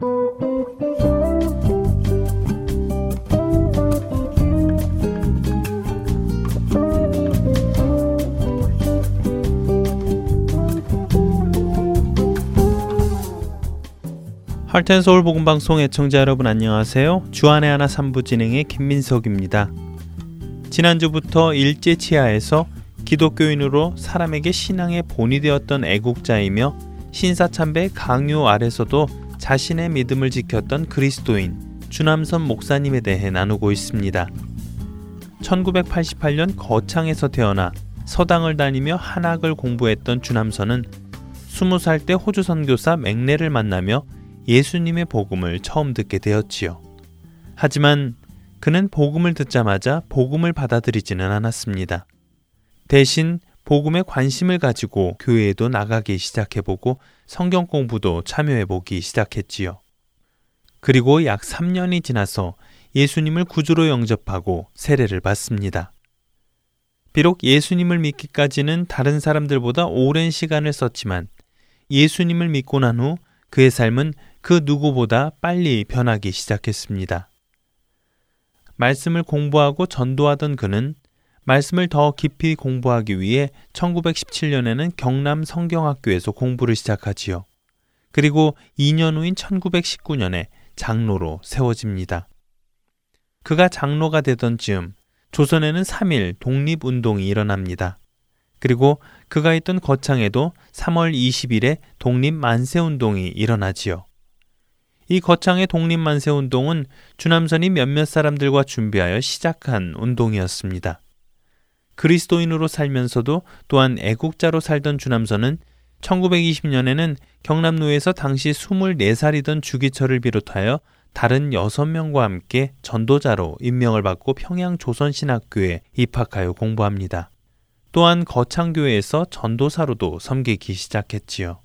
할텐 서울 복음 방송 애청자 여러분 안녕하세요. 주안의 하나 3부 진행의 김민석입니다. 지난주부터 일제 치하에서 기독교인으로 사람에게 신앙의 본이 되었던 애국자이며 신사참배 강요 아래서도 자신의 믿음을 지켰던 그리스도인 주남선 목사님에 대해 나누고 있습니다. 1988년 거창에서 태어나 서당을 다니며 한학을 공부했던 주남선은 20살 때 호주 선교사 맥레를 만나며 예수님의 복음을 처음 듣게 되었지요. 하지만 그는 복음을 듣자마자 복음을 받아들이지는 않았습니다. 대신 복음에 관심을 가지고 교회에도 나가기 시작해보고 성경 공부도 참여해 보기 시작했지요. 그리고 약 3년이 지나서 예수님을 구주로 영접하고 세례를 받습니다. 비록 예수님을 믿기까지는 다른 사람들보다 오랜 시간을 썼지만 예수님을 믿고 난 후 그의 삶은 그 누구보다 빨리 변하기 시작했습니다. 말씀을 공부하고 전도하던 그는 말씀을 더 깊이 공부하기 위해 1917년에는 경남 성경학교에서 공부를 시작하지요. 그리고 2년 후인 1919년에 장로로 세워집니다. 그가 장로가 되던 즈음 조선에는 3일 독립운동이 일어납니다. 그리고 그가 있던 거창에도 3월 20일에 독립만세운동이 일어나지요. 이 거창의 독립만세 운동은 주남선이 몇몇 사람들과 준비하여 시작한 운동이었습니다. 그리스도인으로 살면서도 또한 애국자로 살던 주남선은 1920년에는 경남로에서 당시 24살이던 주기철을 비롯하여 다른 6명과 함께 전도자로 임명을 받고 평양 조선신학교에 입학하여 공부합니다. 또한 거창교회에서 전도사로도 섬기기 시작했지요.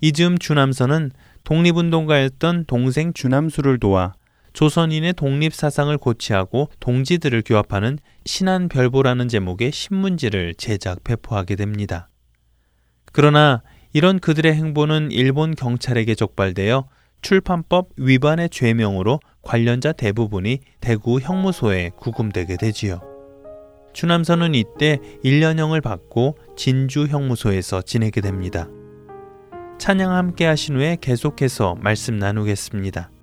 이즈음 주남선은 독립운동가였던 동생 주남수를 도와 조선인의 독립 사상을 고치하고 동지들을 교합하는 신한별보라는 제목의 신문지를 제작 배포하게 됩니다. 그러나 이런 그들의 행보는 일본 경찰에게 적발되어 출판법 위반의 죄명으로 관련자 대부분이 대구 형무소에 구금되게 되지요. 추남선은 이때 1년형을 받고 진주 형무소에서 지내게 됩니다. 찬양 함께 하신 후에 계속해서 말씀 나누겠습니다.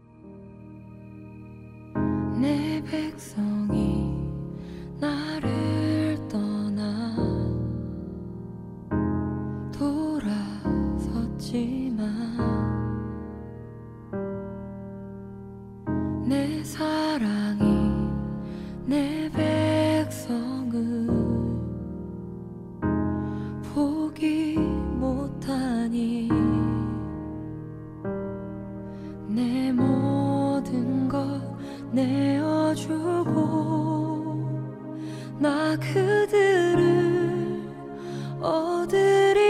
내어주고 나 그들을 얻으리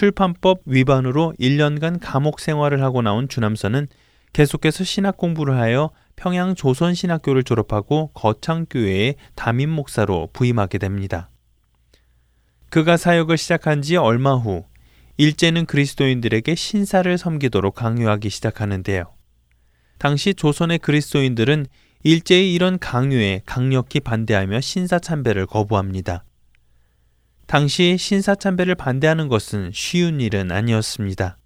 출판법 위반으로 1년간 감옥 생활을 하고 나온 주남선은 계속해서 신학 공부를 하여 평양 조선신학교를 졸업하고 거창교회의 담임 목사로 부임하게 됩니다. 그가 사역을 시작한 지 얼마 후 일제는 그리스도인들에게 신사를 섬기도록 강요하기 시작하는데요. 당시 조선의 그리스도인들은 일제의 이런 강요에 강력히 반대하며 신사 참배를 거부합니다. 당시 신사 참배를 반대하는 것은 쉬운 일은 아니었습니다.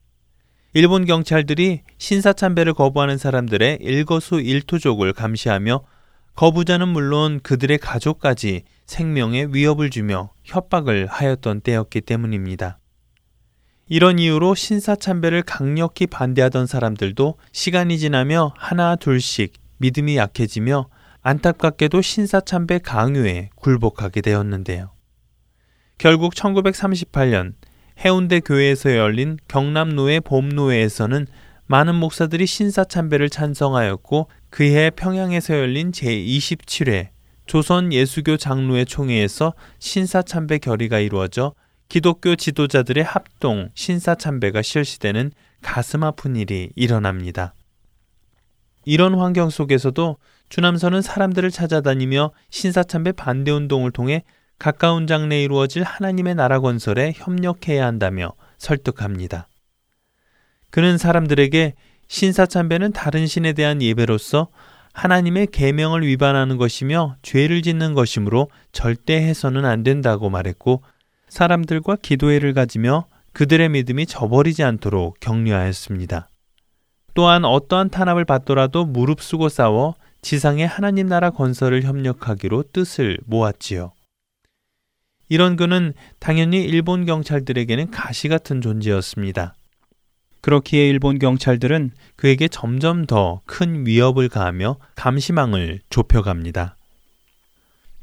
일본 경찰들이 신사 참배를 거부하는 사람들의 일거수 일투족을 감시하며 거부자는 물론 그들의 가족까지 생명에 위협을 주며 협박을 하였던 때였기 때문입니다. 이런 이유로 신사참배를 강력히 반대하던 사람들도 시간이 지나며 하나 둘씩 믿음이 약해지며 안타깝게도 신사참배 강요에 굴복하게 되었는데요. 결국 1938년 해운대 교회에서 열린 경남노회 봄노회에서는 많은 목사들이 신사참배를 찬성하였고 그해 평양에서 열린 제27회 조선 예수교 장로회 총회에서 신사참배 결의가 이루어져 기독교 지도자들의 합동 신사참배가 실시되는 가슴 아픈 일이 일어납니다. 이런 환경 속에서도 주남선은 사람들을 찾아다니며 신사참배 반대 운동을 통해 가까운 장래에 이루어질 하나님의 나라 건설에 협력해야 한다며 설득합니다. 그는 사람들에게 신사참배는 다른 신에 대한 예배로서 하나님의 계명을 위반하는 것이며 죄를 짓는 것이므로 절대 해서는 안 된다고 말했고 사람들과 기도회를 가지며 그들의 믿음이 저버리지 않도록 격려하였습니다. 또한 어떠한 탄압을 받더라도 무릅쓰고 싸워 지상의 하나님 나라 건설을 협력하기로 뜻을 모았지요. 이런 그는 당연히 일본 경찰들에게는 가시 같은 존재였습니다. 그렇기에 일본 경찰들은 그에게 점점 더 큰 위협을 가하며 감시망을 좁혀갑니다.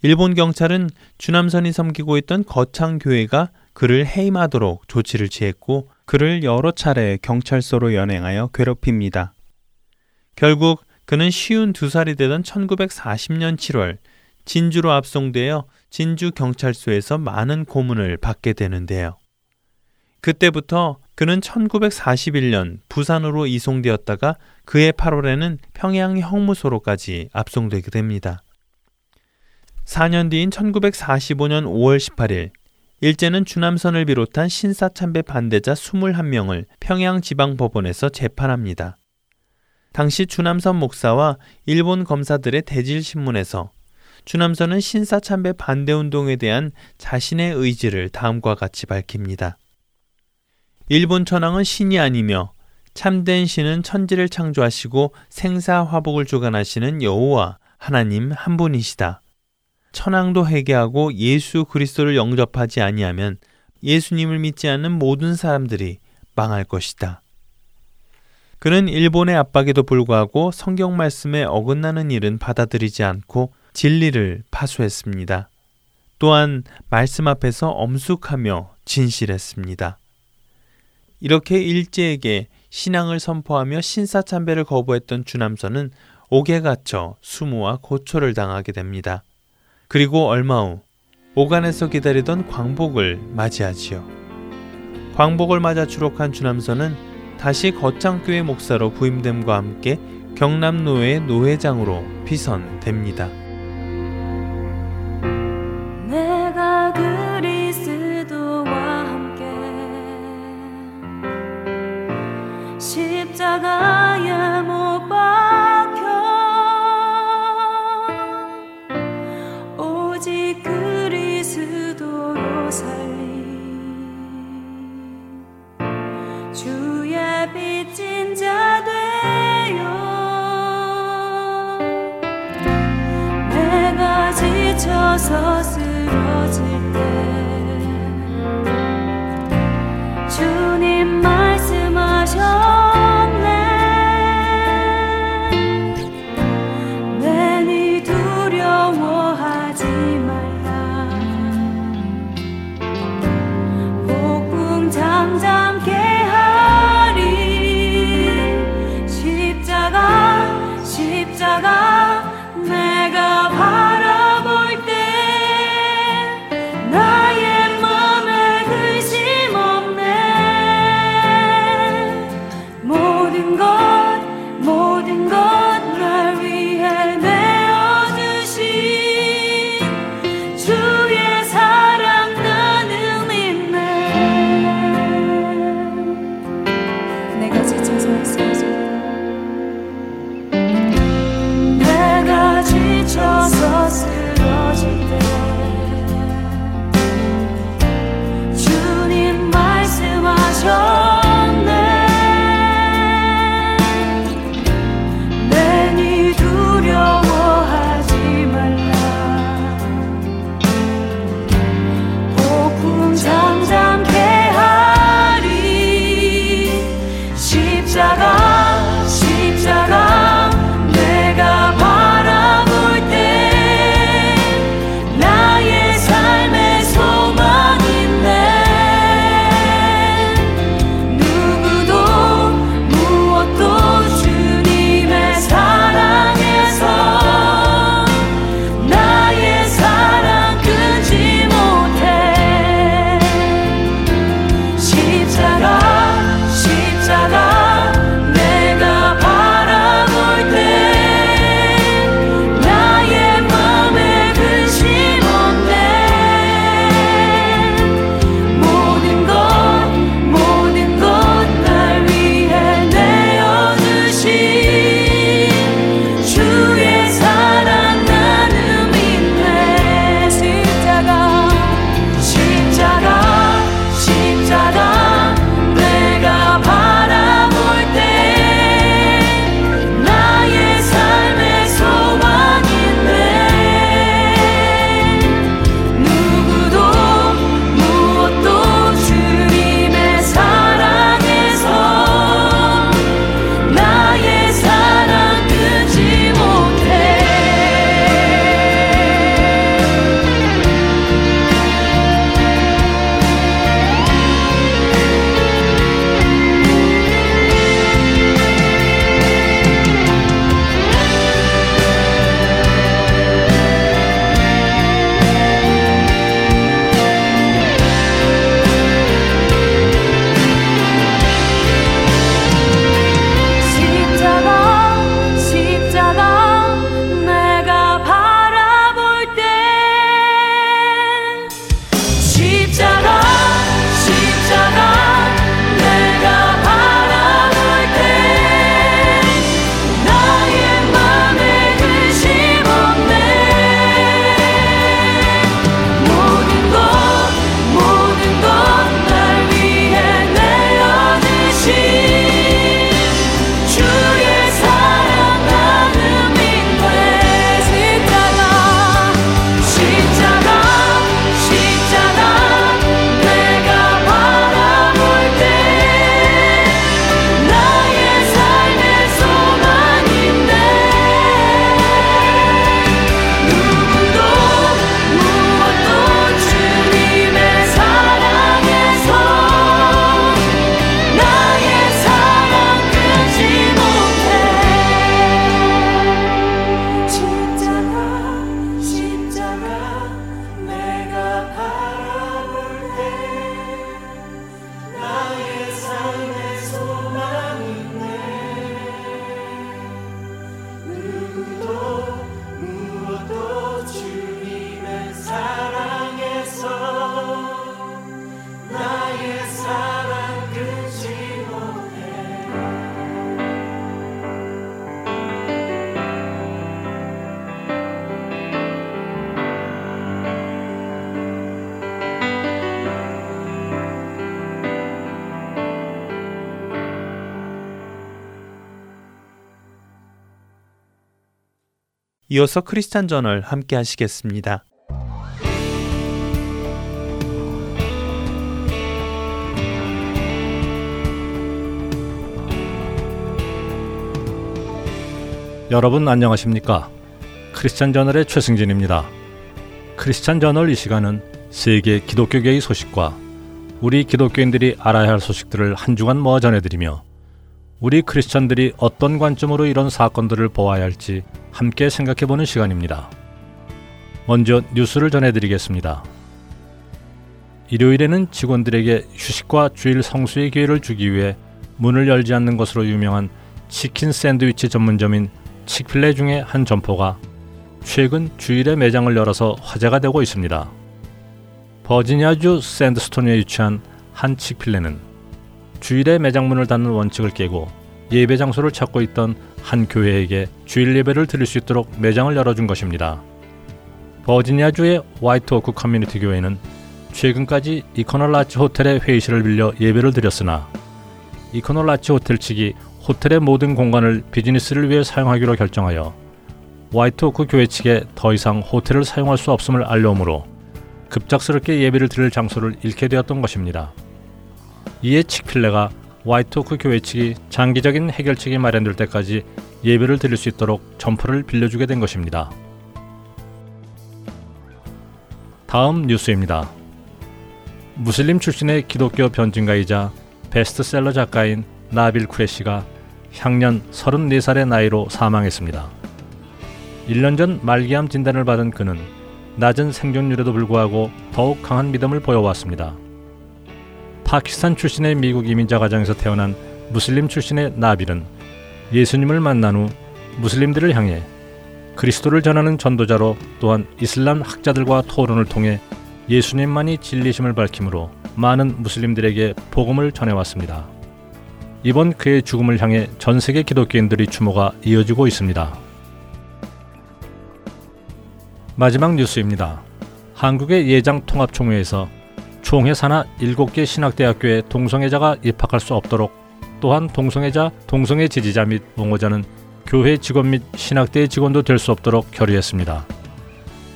일본 경찰은 주남선이 섬기고 있던 거창교회가 그를 해임하도록 조치를 취했고 그를 여러 차례 경찰서로 연행하여 괴롭힙니다. 결국 그는 쉬운 두 살이 되던 1940년 7월 진주로 압송되어 진주 경찰서에서 많은 고문을 받게 되는데요. 그때부터 그는 1941년 부산으로 이송되었다가 그해 8월에는 평양 형무소로까지 압송되게 됩니다. 4년 뒤인 1945년 5월 18일 일제는 주남선을 비롯한 신사참배 반대자 21명을 평양지방법원에서 재판합니다. 당시 주남선 목사와 일본 검사들의 대질신문에서 주남선은 신사참배 반대 운동에 대한 자신의 의지를 다음과 같이 밝힙니다. 일본 천황은 신이 아니며 참된 신은 천지를 창조하시고 생사화복을 주관하시는 여호와 하나님 한 분이시다. 천황도 회개하고 예수 그리스도를 영접하지 아니하면 예수님을 믿지 않는 모든 사람들이 망할 것이다. 그는 일본의 압박에도 불구하고 성경 말씀에 어긋나는 일은 받아들이지 않고 진리를 파수했습니다. 또한 말씀 앞에서 엄숙하며 진실했습니다. 이렇게 일제에게 신앙을 선포하며 신사참배를 거부했던 주남선은 옥에 갇혀 수모와 고초를 당하게 됩니다. 그리고 얼마 후 오간에서 기다리던 광복을 맞이하지요. 광복을 맞아 추록한 주남선은 다시 거창교회 목사로 부임됨과 함께 경남노회 노회장으로 피선됩니다. 십자가에 못 박혀. 오직 그리스도로 살리. 주의 빚진 자 되어. 내가 지쳐서 쓰 쓰러질 때 이어서 크리스찬 저널 함께 하시겠습니다. 여러분 안녕하십니까? 크리스찬 저널의 최승진입니다. 크리스찬 저널 이 시간은 세계 기독교계의 소식과 우리 기독교인들이 알아야 할 소식들을 한 주간 모아 전해드리며 우리 크리스천들이 어떤 관점으로 이런 사건들을 보아야 할지 함께 생각해 보는 시간입니다. 먼저 뉴스를 전해드리겠습니다. 일요일에는 직원들에게 휴식과 주일 성수의 기회를 주기 위해 문을 열지 않는 것으로 유명한 치킨 샌드위치 전문점인 칙필레 중의 한 점포가 최근 주일에 매장을 열어서 화제가 되고 있습니다. 버지니아주 샌드스톤에 위치한 한 Chick-fil-A는 주일에 매장문을 닫는 원칙을 깨고 예배 장소를 찾고 있던 한 교회에게 주일 예배를 드릴 수 있도록 매장을 열어준 것입니다. 버지니아주의 화이트오크 커뮤니티 교회는 최근까지 Econo Lodge 호텔의 회의실을 빌려 예배를 드렸으나 Econo Lodge 호텔 측이 호텔의 모든 공간을 비즈니스를 위해 사용하기로 결정하여 화이트오크 교회 측에 더 이상 호텔을 사용할 수 없음을 알려오므로 급작스럽게 예배를 드릴 장소를 잃게 되었던 것입니다. 이에 치필레가 화이트오크 교회 측이 장기적인 해결책이 마련될 때까지 예배를 드릴 수 있도록 점포를 빌려주게 된 것입니다. 다음 뉴스입니다. 무슬림 출신의 기독교 변증가이자 베스트셀러 작가인 나빌 쿠레시가 향년 34살의 나이로 사망했습니다. 1년 전 말기암 진단을 받은 그는 낮은 생존율에도 불구하고 더욱 강한 믿음을 보여왔습니다. 파키스탄 출신의 미국 이민자 가정에서 태어난 무슬림 출신의 나빌은 예수님을 만난 후 무슬림들을 향해 그리스도를 전하는 전도자로 또한 이슬람 학자들과 토론을 통해 예수님만이 진리심을 밝히므로 많은 무슬림들에게 복음을 전해왔습니다. 이번 그의 죽음을 향해 전 세계 기독교인들의 추모가 이어지고 있습니다. 마지막 뉴스입니다. 한국의 예장 통합총회에서 총회 산하 7개 신학대학교의 동성애자가 입학할 수 없도록 또한 동성애자, 동성애 지지자 및 옹호자는 교회 직원 및 신학대 직원도 될 수 없도록 결의했습니다.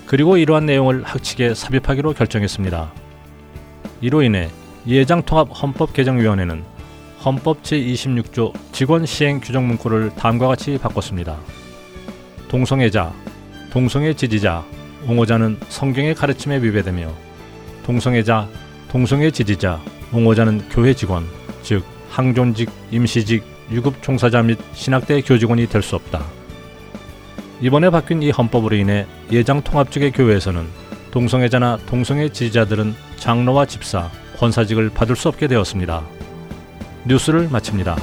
그리고 이러한 내용을 학칙에 삽입하기로 결정했습니다. 이로 인해 예장통합 헌법개정위원회는 헌법 제26조 직원 시행 규정 문구를 다음과 같이 바꿨습니다. 동성애자, 동성애 지지자, 옹호자는 성경의 가르침에 위배되며 동성애자, 동성애 지지자, 옹호자는 교회 직원, 즉 항존직, 임시직, 유급 종사자 및 신학대 교직원이 될 수 없다. 이번에 바뀐 이 헌법으로 인해 예장 통합직의 교회에서는 동성애자나 동성애 지지자들은 장로와 집사, 권사직을 받을 수 없게 되었습니다. 뉴스를 마칩니다.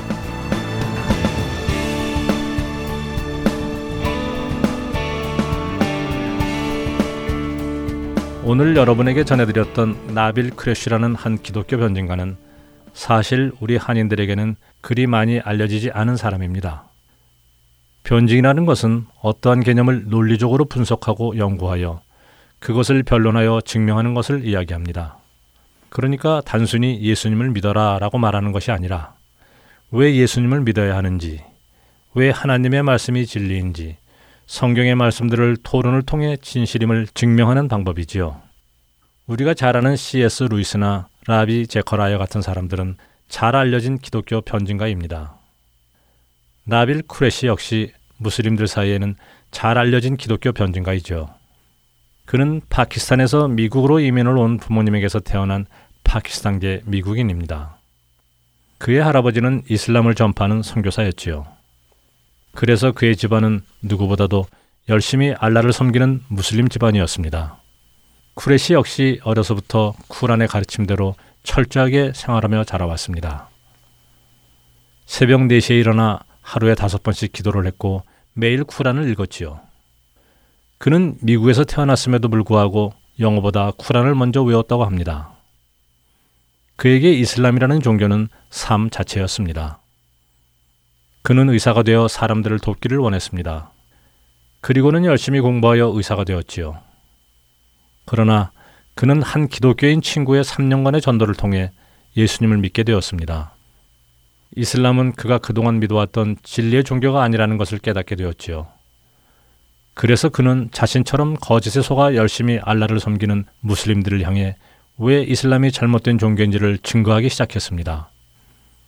오늘 여러분에게 전해드렸던 나빌 크래쉬라는 한 기독교 변증가는 사실 우리 한인들에게는 그리 많이 알려지지 않은 사람입니다. 변증이라는 것은 어떠한 개념을 논리적으로 분석하고 연구하여 그것을 변론하여 증명하는 것을 이야기합니다. 그러니까 단순히 예수님을 믿어라 라고 말하는 것이 아니라 왜 예수님을 믿어야 하는지, 왜 하나님의 말씀이 진리인지, 성경의 말씀들을 토론을 통해 진실임을 증명하는 방법이지요. 우리가 잘 아는 C.S. 루이스나 라비 제커라이어 같은 사람들은 잘 알려진 기독교 변증가입니다. 나빌 쿠레시 역시 무슬림들 사이에는 잘 알려진 기독교 변증가이죠. 그는 파키스탄에서 미국으로 이민을 온 부모님에게서 태어난 파키스탄계 미국인입니다. 그의 할아버지는 이슬람을 전파하는 선교사였지요. 그래서 그의 집안은 누구보다도 열심히 알라를 섬기는 무슬림 집안이었습니다. 쿠레시 역시 어려서부터 쿠란의 가르침대로 철저하게 생활하며 자라왔습니다. 새벽 4시에 일어나 하루에 다섯 번씩 기도를 했고 매일 쿠란을 읽었지요. 그는 미국에서 태어났음에도 불구하고 영어보다 쿠란을 먼저 외웠다고 합니다. 그에게 이슬람이라는 종교는 삶 자체였습니다. 그는 의사가 되어 사람들을 돕기를 원했습니다. 그리고는 열심히 공부하여 의사가 되었지요. 그러나 그는 한 기독교인 친구의 3년간의 전도를 통해 예수님을 믿게 되었습니다. 이슬람은 그가 그동안 믿어왔던 진리의 종교가 아니라는 것을 깨닫게 되었지요. 그래서 그는 자신처럼 거짓에 속아 열심히 알라를 섬기는 무슬림들을 향해 왜 이슬람이 잘못된 종교인지를 증거하기 시작했습니다.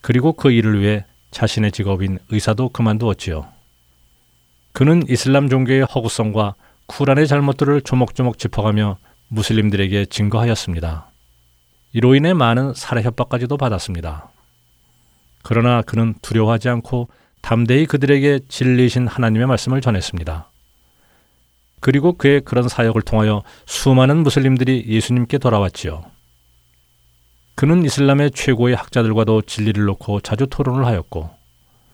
그리고 그 일을 위해 자신의 직업인 의사도 그만두었지요. 그는 이슬람 종교의 허구성과 쿠란의 잘못들을 조목조목 짚어가며 무슬림들에게 증거하였습니다. 이로 인해 많은 살해 협박까지도 받았습니다. 그러나 그는 두려워하지 않고 담대히 그들에게 진리신 하나님의 말씀을 전했습니다. 그리고 그의 그런 사역을 통하여 수많은 무슬림들이 예수님께 돌아왔지요. 그는 이슬람의 최고의 학자들과도 진리를 놓고 자주 토론을 하였고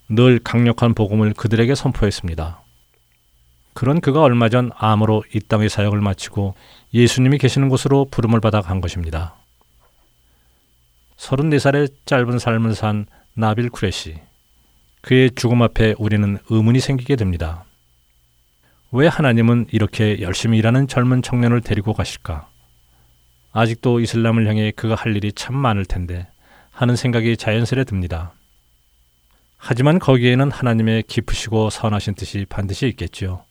늘 강력한 복음을 그들에게 선포했습니다. 그런 그가 얼마 전 암으로 이 땅의 사역을 마치고 예수님이 계시는 곳으로 부름을 받아 간 것입니다. 34살의 짧은 삶을 산 나빌 쿠레시. 그의 죽음 앞에 우리는 의문이 생기게 됩니다. 왜 하나님은 이렇게 열심히 일하는 젊은 청년을 데리고 가실까? 아직도 이슬람을 향해 그가 할 일이 참 많을 텐데 하는 생각이 자연스레 듭니다. 하지만 거기에는 하나님의 깊으시고 선하신 뜻이 반드시 있겠지요.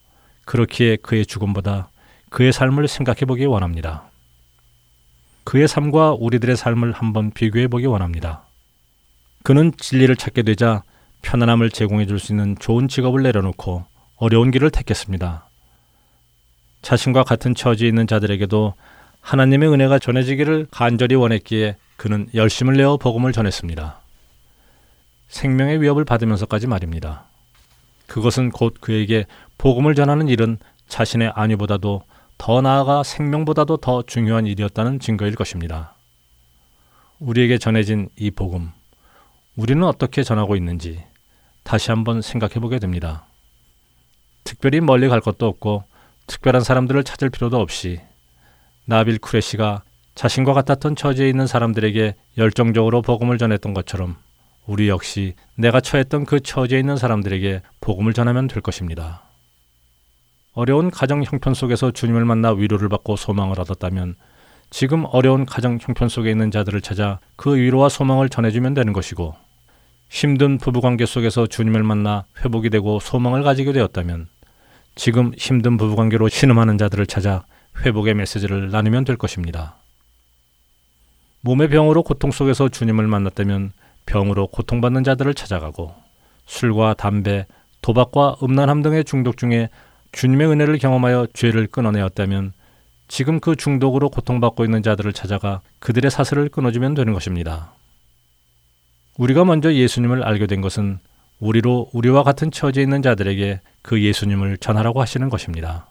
그렇기에 그의 죽음보다 그의 삶을 생각해 보기 원합니다. 그의 삶과 우리들의 삶을 한번 비교해 보기 원합니다. 그는 진리를 찾게 되자 편안함을 제공해 줄 수 있는 좋은 직업을 내려놓고 어려운 길을 택했습니다. 자신과 같은 처지에 있는 자들에게도 하나님의 은혜가 전해지기를 간절히 원했기에 그는 열심을 내어 복음을 전했습니다. 생명의 위협을 받으면서까지 말입니다. 그것은 곧 그에게 복음을 전하는 일은 자신의 안위보다도 더 나아가 생명보다도 더 중요한 일이었다는 증거일 것입니다. 우리에게 전해진 이 복음, 우리는 어떻게 전하고 있는지 다시 한번 생각해 보게 됩니다. 특별히 멀리 갈 것도 없고 특별한 사람들을 찾을 필요도 없이 나빌 쿠레시가 자신과 같았던 처지에 있는 사람들에게 열정적으로 복음을 전했던 것처럼 우리 역시 내가 처했던 그 처지에 있는 사람들에게 복음을 전하면 될 것입니다. 어려운 가정 형편 속에서 주님을 만나 위로를 받고 소망을 얻었다면 지금 어려운 가정 형편 속에 있는 자들을 찾아 그 위로와 소망을 전해주면 되는 것이고 힘든 부부관계 속에서 주님을 만나 회복이 되고 소망을 가지게 되었다면 지금 힘든 부부관계로 신음하는 자들을 찾아 회복의 메시지를 나누면 될 것입니다. 몸의 병으로 고통 속에서 주님을 만났다면 병으로 고통받는 자들을 찾아가고 술과 담배, 도박과 음란함 등의 중독 중에 주님의 은혜를 경험하여 죄를 끊어내었다면 지금 그 중독으로 고통받고 있는 자들을 찾아가 그들의 사슬을 끊어주면 되는 것입니다. 우리가 먼저 예수님을 알게 된 것은 우리로 우리와 같은 처지에 있는 자들에게 그 예수님을 전하라고 하시는 것입니다.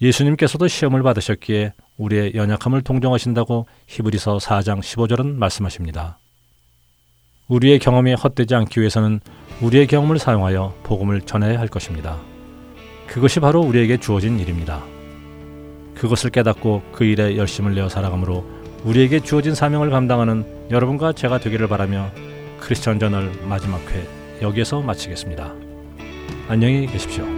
예수님께서도 시험을 받으셨기에 우리의 연약함을 동정하신다고 히브리서 4장 15절은 말씀하십니다. 우리의 경험이 헛되지 않기 위해서는 우리의 경험을 사용하여 복음을 전해야 할 것입니다. 그것이 바로 우리에게 주어진 일입니다. 그것을 깨닫고 그 일에 열심을 내어 살아가므로 우리에게 주어진 사명을 감당하는 여러분과 제가 되기를 바라며 크리스천 저널 마지막 회 여기에서 마치겠습니다. 안녕히 계십시오.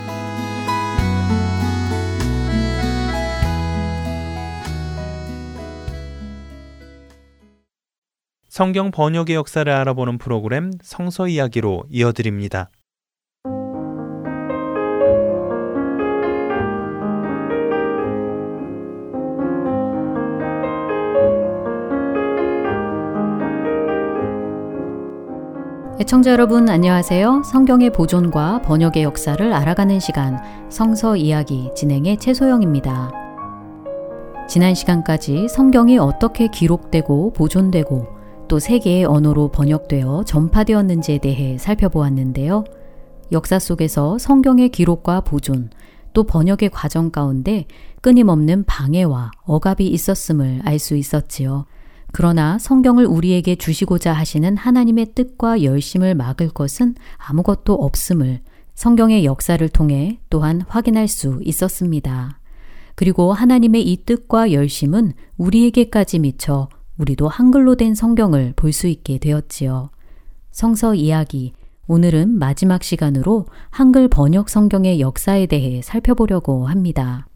성경 번역의 역사를 알아보는 프로그램 성서 이야기로 이어드립니다. 애청자 여러분 안녕하세요. 성경의 보존과 번역의 역사를 알아가는 시간 성서 이야기 진행의 최소영입니다. 지난 시간까지 성경이 어떻게 기록되고 보존되고 또 세계의 언어로 번역되어 전파되었는지에 대해 살펴보았는데요. 역사 속에서 성경의 기록과 보존 또 번역의 과정 가운데 끊임없는 방해와 억압이 있었음을 알 수 있었지요. 그러나 성경을 우리에게 주시고자 하시는 하나님의 뜻과 열심을 막을 것은 아무것도 없음을 성경의 역사를 통해 또한 확인할 수 있었습니다. 그리고 하나님의 이 뜻과 열심은 우리에게까지 미쳐 우리도 한글로 된 성경을 볼 수 있게 되었지요. 성서 이야기. 오늘은 마지막 시간으로 한글 번역 성경의 역사에 대해 살펴보려고 합니다.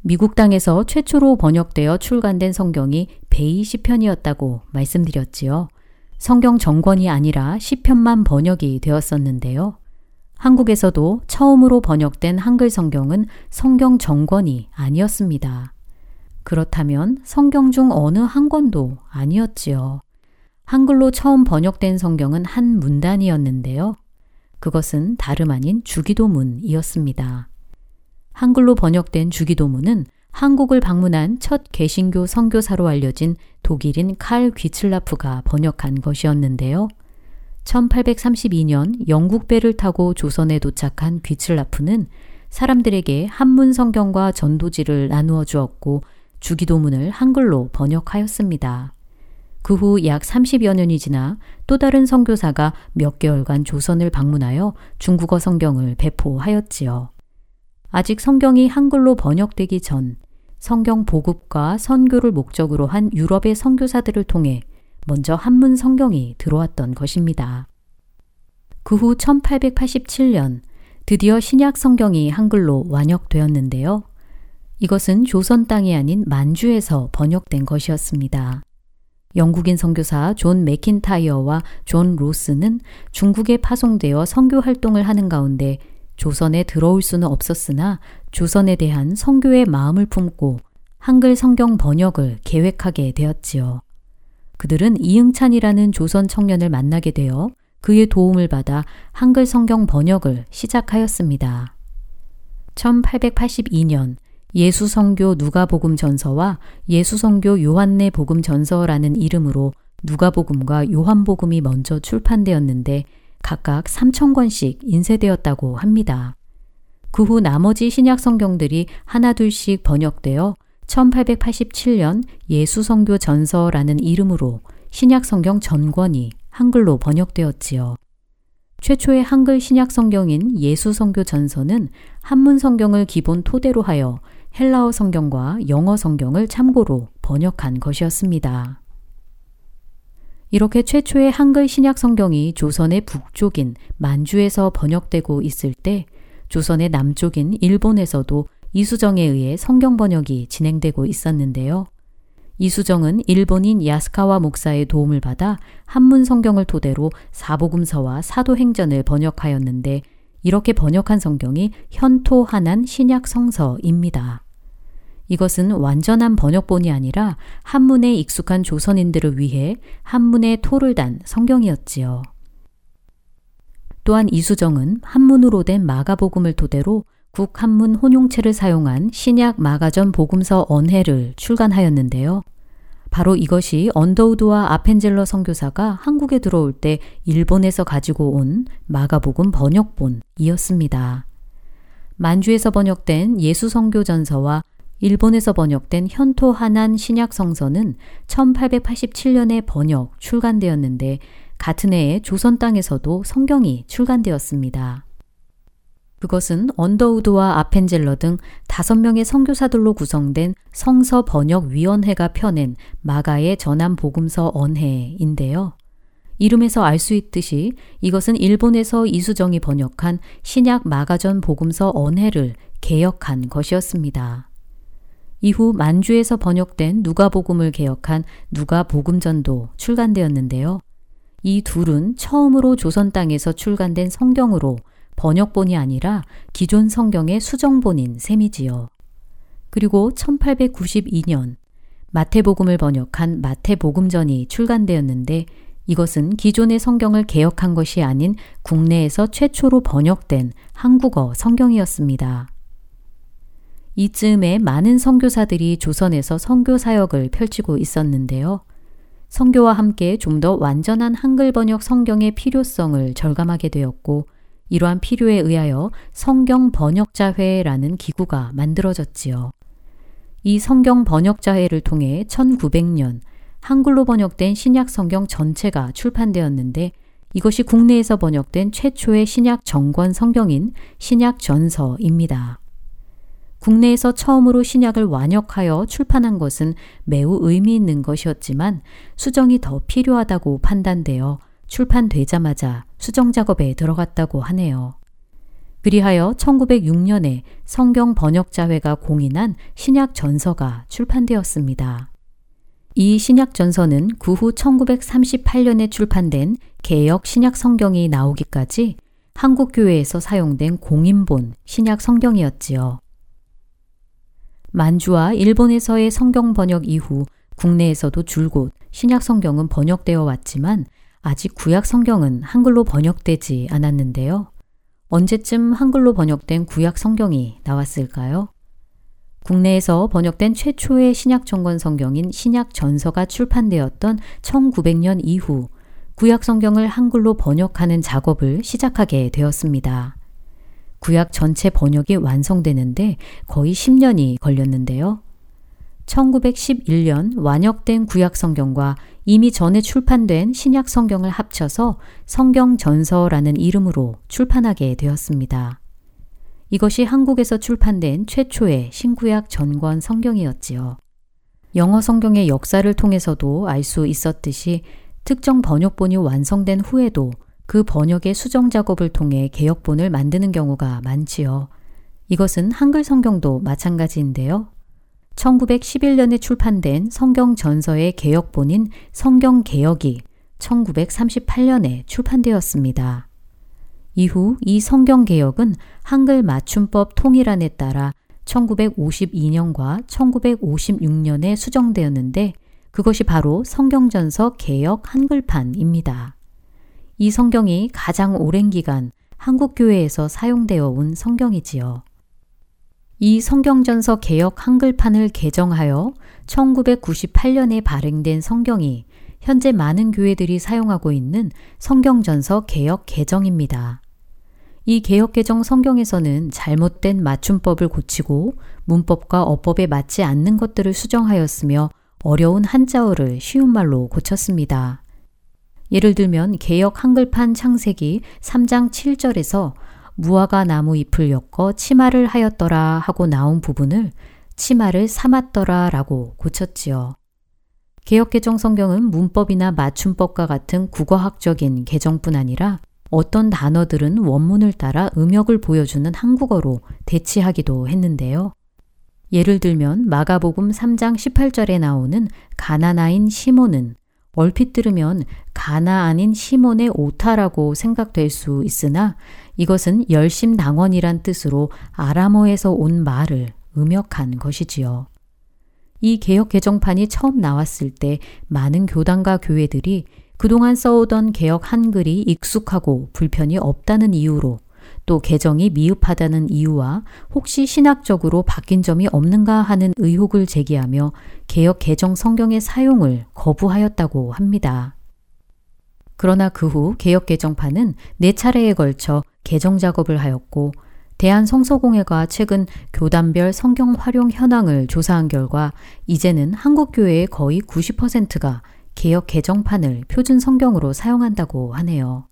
미국 땅에서 최초로 번역되어 출간된 성경이 베이 시편이었다고 말씀드렸지요. 성경 정권이 아니라 시편만 번역이 되었었는데요. 한국에서도 처음으로 번역된 한글 성경은 성경 정권이 아니었습니다. 그렇다면 성경 중 어느 한 권도 아니었지요. 한글로 처음 번역된 성경은 한 문단이었는데요. 그것은 다름 아닌 주기도문이었습니다. 한글로 번역된 주기도문은 한국을 방문한 첫 개신교 선교사로 알려진 독일인 칼 귀틀라프가 번역한 것이었는데요. 1832년 영국 배를 타고 조선에 도착한 귀틀라프는 사람들에게 한문 성경과 전도지를 나누어 주었고 주기도문을 한글로 번역하였습니다. 그 후 약 30여 년이 지나 또 다른 선교사가 몇 개월간 조선을 방문하여 중국어 성경을 배포하였지요. 아직 성경이 한글로 번역되기 전 성경 보급과 선교를 목적으로 한 유럽의 선교사들을 통해 먼저 한문 성경이 들어왔던 것입니다. 그 후 1887년 드디어 신약 성경이 한글로 완역되었는데요. 이것은 조선 땅이 아닌 만주에서 번역된 것이었습니다. 영국인 선교사 존 맥킨타이어와 존 로스는 중국에 파송되어 선교 활동을 하는 가운데 조선에 들어올 수는 없었으나 조선에 대한 성교의 마음을 품고 한글 성경 번역을 계획하게 되었지요. 그들은 이응찬이라는 조선 청년을 만나게 되어 그의 도움을 받아 한글 성경 번역을 시작하였습니다. 1882년 예수성교 누가복음 전서와 예수성교 요한네 복음 전서라는 이름으로 누가복음과 요한복음이 먼저 출판되었는데 각각 3천권씩 인쇄되었다고 합니다. 그 후 나머지 신약 성경들이 하나둘씩 번역되어 1887년 예수성교 전서라는 이름으로 신약 성경 전권이 한글로 번역되었지요. 최초의 한글 신약 성경인 예수성교 전서는 한문 성경을 기본 토대로 하여 헬라어 성경과 영어 성경을 참고로 번역한 것이었습니다. 이렇게 최초의 한글 신약 성경이 조선의 북쪽인 만주에서 번역되고 있을 때 조선의 남쪽인 일본에서도 이수정에 의해 성경 번역이 진행되고 있었는데요. 이수정은 일본인 야스카와 목사의 도움을 받아 한문 성경을 토대로 사복음서와 사도행전을 번역하였는데 이렇게 번역한 성경이 현토 하난 신약 성서입니다. 이것은 완전한 번역본이 아니라 한문에 익숙한 조선인들을 위해 한문의 토를 단 성경이었지요. 또한 이수정은 한문으로 된 마가복음을 토대로 국한문 혼용체를 사용한 신약 마가전 복음서 언해를 출간하였는데요. 바로 이것이 언더우드와 아펜젤러 선교사가 한국에 들어올 때 일본에서 가지고 온 마가복음 번역본이었습니다. 만주에서 번역된 예수 선교전서와 일본에서 번역된 현토 하난 신약 성서는 1887년에 번역, 출간되었는데 같은 해에 조선 땅에서도 성경이 출간되었습니다. 그것은 언더우드와 아펜젤러 등 다섯 명의 선교사들로 구성된 성서 번역 위원회가 펴낸 마가의 전함 복음서 언해인데요. 이름에서 알 수 있듯이 이것은 일본에서 이수정이 번역한 신약 마가전 복음서 언해를 개혁한 것이었습니다. 이후 만주에서 번역된 누가복음을 개혁한 누가복음전도 출간되었는데요. 이 둘은 처음으로 조선 땅에서 출간된 성경으로 번역본이 아니라 기존 성경의 수정본인 셈이지요. 그리고 1892년 마태복음을 번역한 마태복음전이 출간되었는데 이것은 기존의 성경을 개혁한 것이 아닌 국내에서 최초로 번역된 한국어 성경이었습니다. 이쯤에 많은 선교사들이 조선에서 선교 사역을 펼치고 있었는데요. 선교와 함께 좀 더 완전한 한글 번역 성경의 필요성을 절감하게 되었고 이러한 필요에 의하여 성경 번역자회라는 기구가 만들어졌지요. 이 성경 번역자회를 통해 1900년 한글로 번역된 신약 성경 전체가 출판되었는데 이것이 국내에서 번역된 최초의 신약 정권 성경인 신약 전서입니다. 국내에서 처음으로 신약을 완역하여 출판한 것은 매우 의미 있는 것이었지만 수정이 더 필요하다고 판단되어 출판되자마자 수정 작업에 들어갔다고 하네요. 그리하여 1906년에 성경 번역자회가 공인한 신약 전서가 출판되었습니다. 이 신약 전서는 그 후 1938년에 출판된 개역 신약 성경이 나오기까지 한국 교회에서 사용된 공인본 신약 성경이었지요. 만주와 일본에서의 성경 번역 이후 국내에서도 줄곧 신약 성경은 번역되어 왔지만 아직 구약 성경은 한글로 번역되지 않았는데요. 언제쯤 한글로 번역된 구약 성경이 나왔을까요? 국내에서 번역된 최초의 신약 정권 성경인 신약 전서가 출판되었던 1900년 이후 구약 성경을 한글로 번역하는 작업을 시작하게 되었습니다. 구약 전체 번역이 완성되는데 거의 10년이 걸렸는데요. 1911년 완역된 구약 성경과 이미 전에 출판된 신약 성경을 합쳐서 성경 전서라는 이름으로 출판하게 되었습니다. 이것이 한국에서 출판된 최초의 신구약 전권 성경이었지요. 영어 성경의 역사를 통해서도 알 수 있었듯이 특정 번역본이 완성된 후에도 그 번역의 수정 작업을 통해 개혁본을 만드는 경우가 많지요. 이것은 한글 성경도 마찬가지인데요. 1911년에 출판된 성경 전서의 개혁본인 성경 개혁이 1938년에 출판되었습니다. 이후 이 성경 개혁은 한글 맞춤법 통일안에 따라 1952년과 1956년에 수정되었는데 그것이 바로 성경전서 개혁 한글판입니다. 이 성경이 가장 오랜 기간 한국 교회에서 사용되어 온 성경이지요. 이 성경전서 개혁 한글판을 개정하여 1998년에 발행된 성경이 현재 많은 교회들이 사용하고 있는 성경전서 개혁 개정입니다. 이 개혁 개정 성경에서는 잘못된 맞춤법을 고치고 문법과 어법에 맞지 않는 것들을 수정하였으며 어려운 한자어를 쉬운 말로 고쳤습니다. 예를 들면 개혁 한글판 창세기 3장 7절에서 무화과 나무 잎을 엮어 치마를 하였더라 하고 나온 부분을 치마를 삼았더라 라고 고쳤지요. 개혁 개정 성경은 문법이나 맞춤법과 같은 국어학적인 개정뿐 아니라 어떤 단어들은 원문을 따라 음역을 보여주는 한국어로 대치하기도 했는데요. 예를 들면 마가복음 3장 18절에 나오는 가나나인 시몬은 얼핏 들으면 가나 아닌 시몬의 오타라고 생각될 수 있으나 이것은 열심당원이란 뜻으로 아람어에서 온 말을 음역한 것이지요. 이 개혁 개정판이 처음 나왔을 때 많은 교단과 교회들이 그동안 써오던 개혁 한글이 익숙하고 불편이 없다는 이유로 또 개정이 미흡하다는 이유와 혹시 신학적으로 바뀐 점이 없는가 하는 의혹을 제기하며 개혁 개정 성경의 사용을 거부하였다고 합니다. 그러나 그 후 개혁 개정판은 네 차례에 걸쳐 개정 작업을 하였고 대한성서공회가 최근 교단별 성경 활용 현황을 조사한 결과 이제는 한국 교회의 거의 90%가 개혁 개정판을 표준 성경으로 사용한다고 하네요.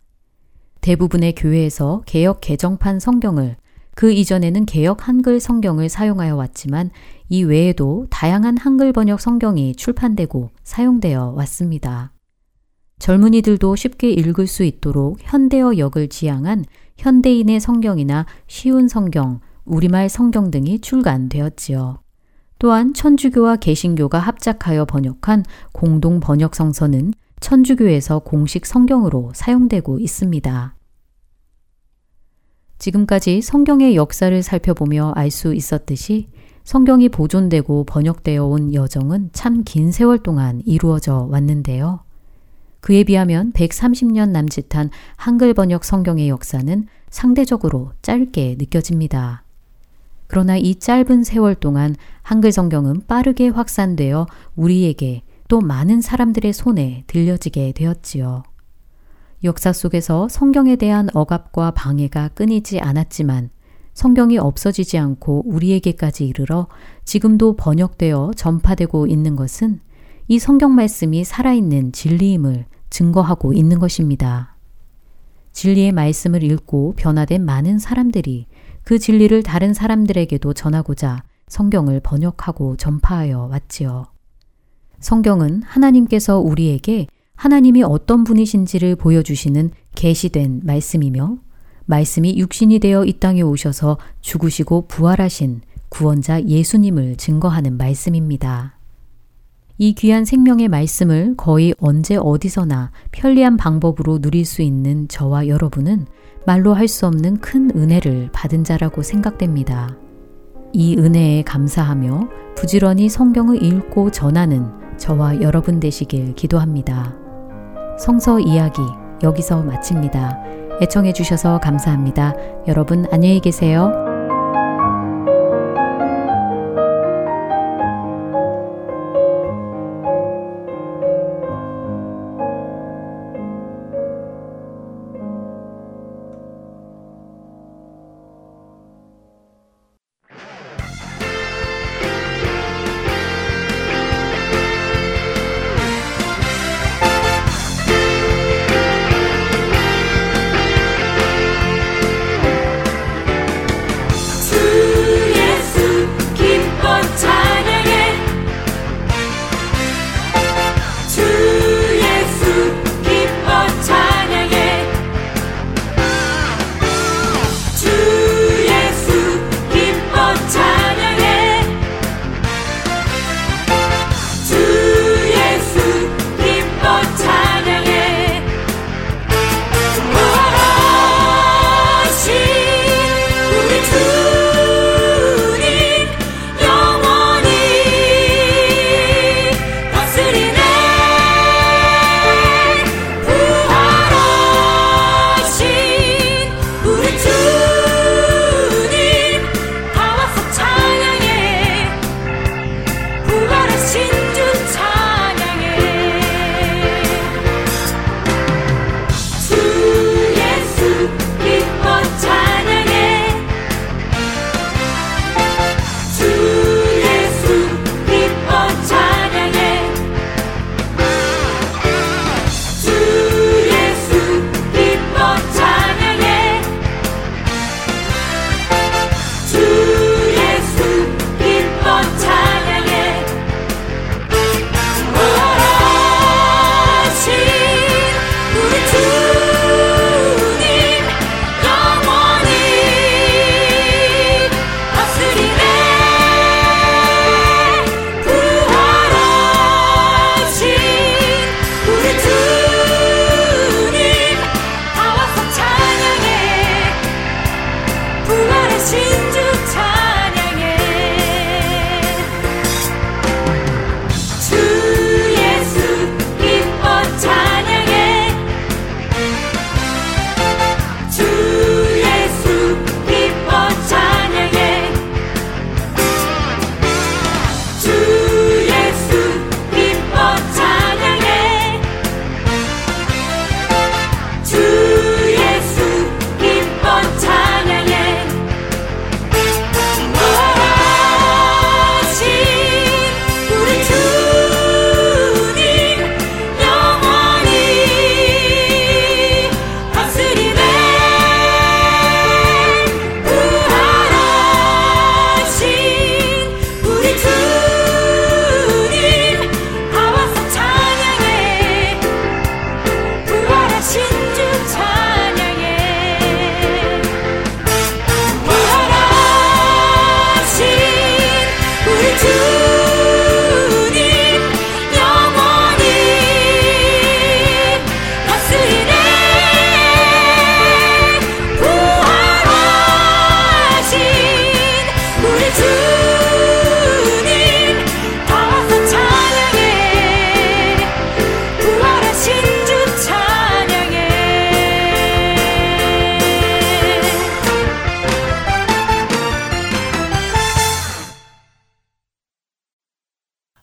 대부분의 교회에서 개혁 개정판 성경을 그 이전에는 개혁 한글 성경을 사용하여 왔지만 이 외에도 다양한 한글 번역 성경이 출판되고 사용되어 왔습니다. 젊은이들도 쉽게 읽을 수 있도록 현대어 역을 지향한 현대인의 성경이나 쉬운 성경, 우리말 성경 등이 출간되었지요. 또한 천주교와 개신교가 합작하여 번역한 공동 번역 성서는 천주교에서 공식 성경으로 사용되고 있습니다. 지금까지 성경의 역사를 살펴보며 알 수 있었듯이 성경이 보존되고 번역되어 온 여정은 참 긴 세월 동안 이루어져 왔는데요. 그에 비하면 130년 남짓한 한글 번역 성경의 역사는 상대적으로 짧게 느껴집니다. 그러나 이 짧은 세월 동안 한글 성경은 빠르게 확산되어 우리에게 또 많은 사람들의 손에 들려지게 되었지요. 역사 속에서 성경에 대한 억압과 방해가 끊이지 않았지만 성경이 없어지지 않고 우리에게까지 이르러 지금도 번역되어 전파되고 있는 것은 이 성경 말씀이 살아있는 진리임을 증거하고 있는 것입니다. 진리의 말씀을 읽고 변화된 많은 사람들이 그 진리를 다른 사람들에게도 전하고자 성경을 번역하고 전파하여 왔지요. 성경은 하나님께서 우리에게 하나님이 어떤 분이신지를 보여주시는 계시된 말씀이며 말씀이 육신이 되어 이 땅에 오셔서 죽으시고 부활하신 구원자 예수님을 증거하는 말씀입니다. 이 귀한 생명의 말씀을 거의 언제 어디서나 편리한 방법으로 누릴 수 있는 저와 여러분은 말로 할 수 없는 큰 은혜를 받은 자라고 생각됩니다. 이 은혜에 감사하며 부지런히 성경을 읽고 전하는 저와 여러분 되시길 기도합니다. 성서 이야기 여기서 마칩니다. 애청해 주셔서 감사합니다. 여러분 안녕히 계세요.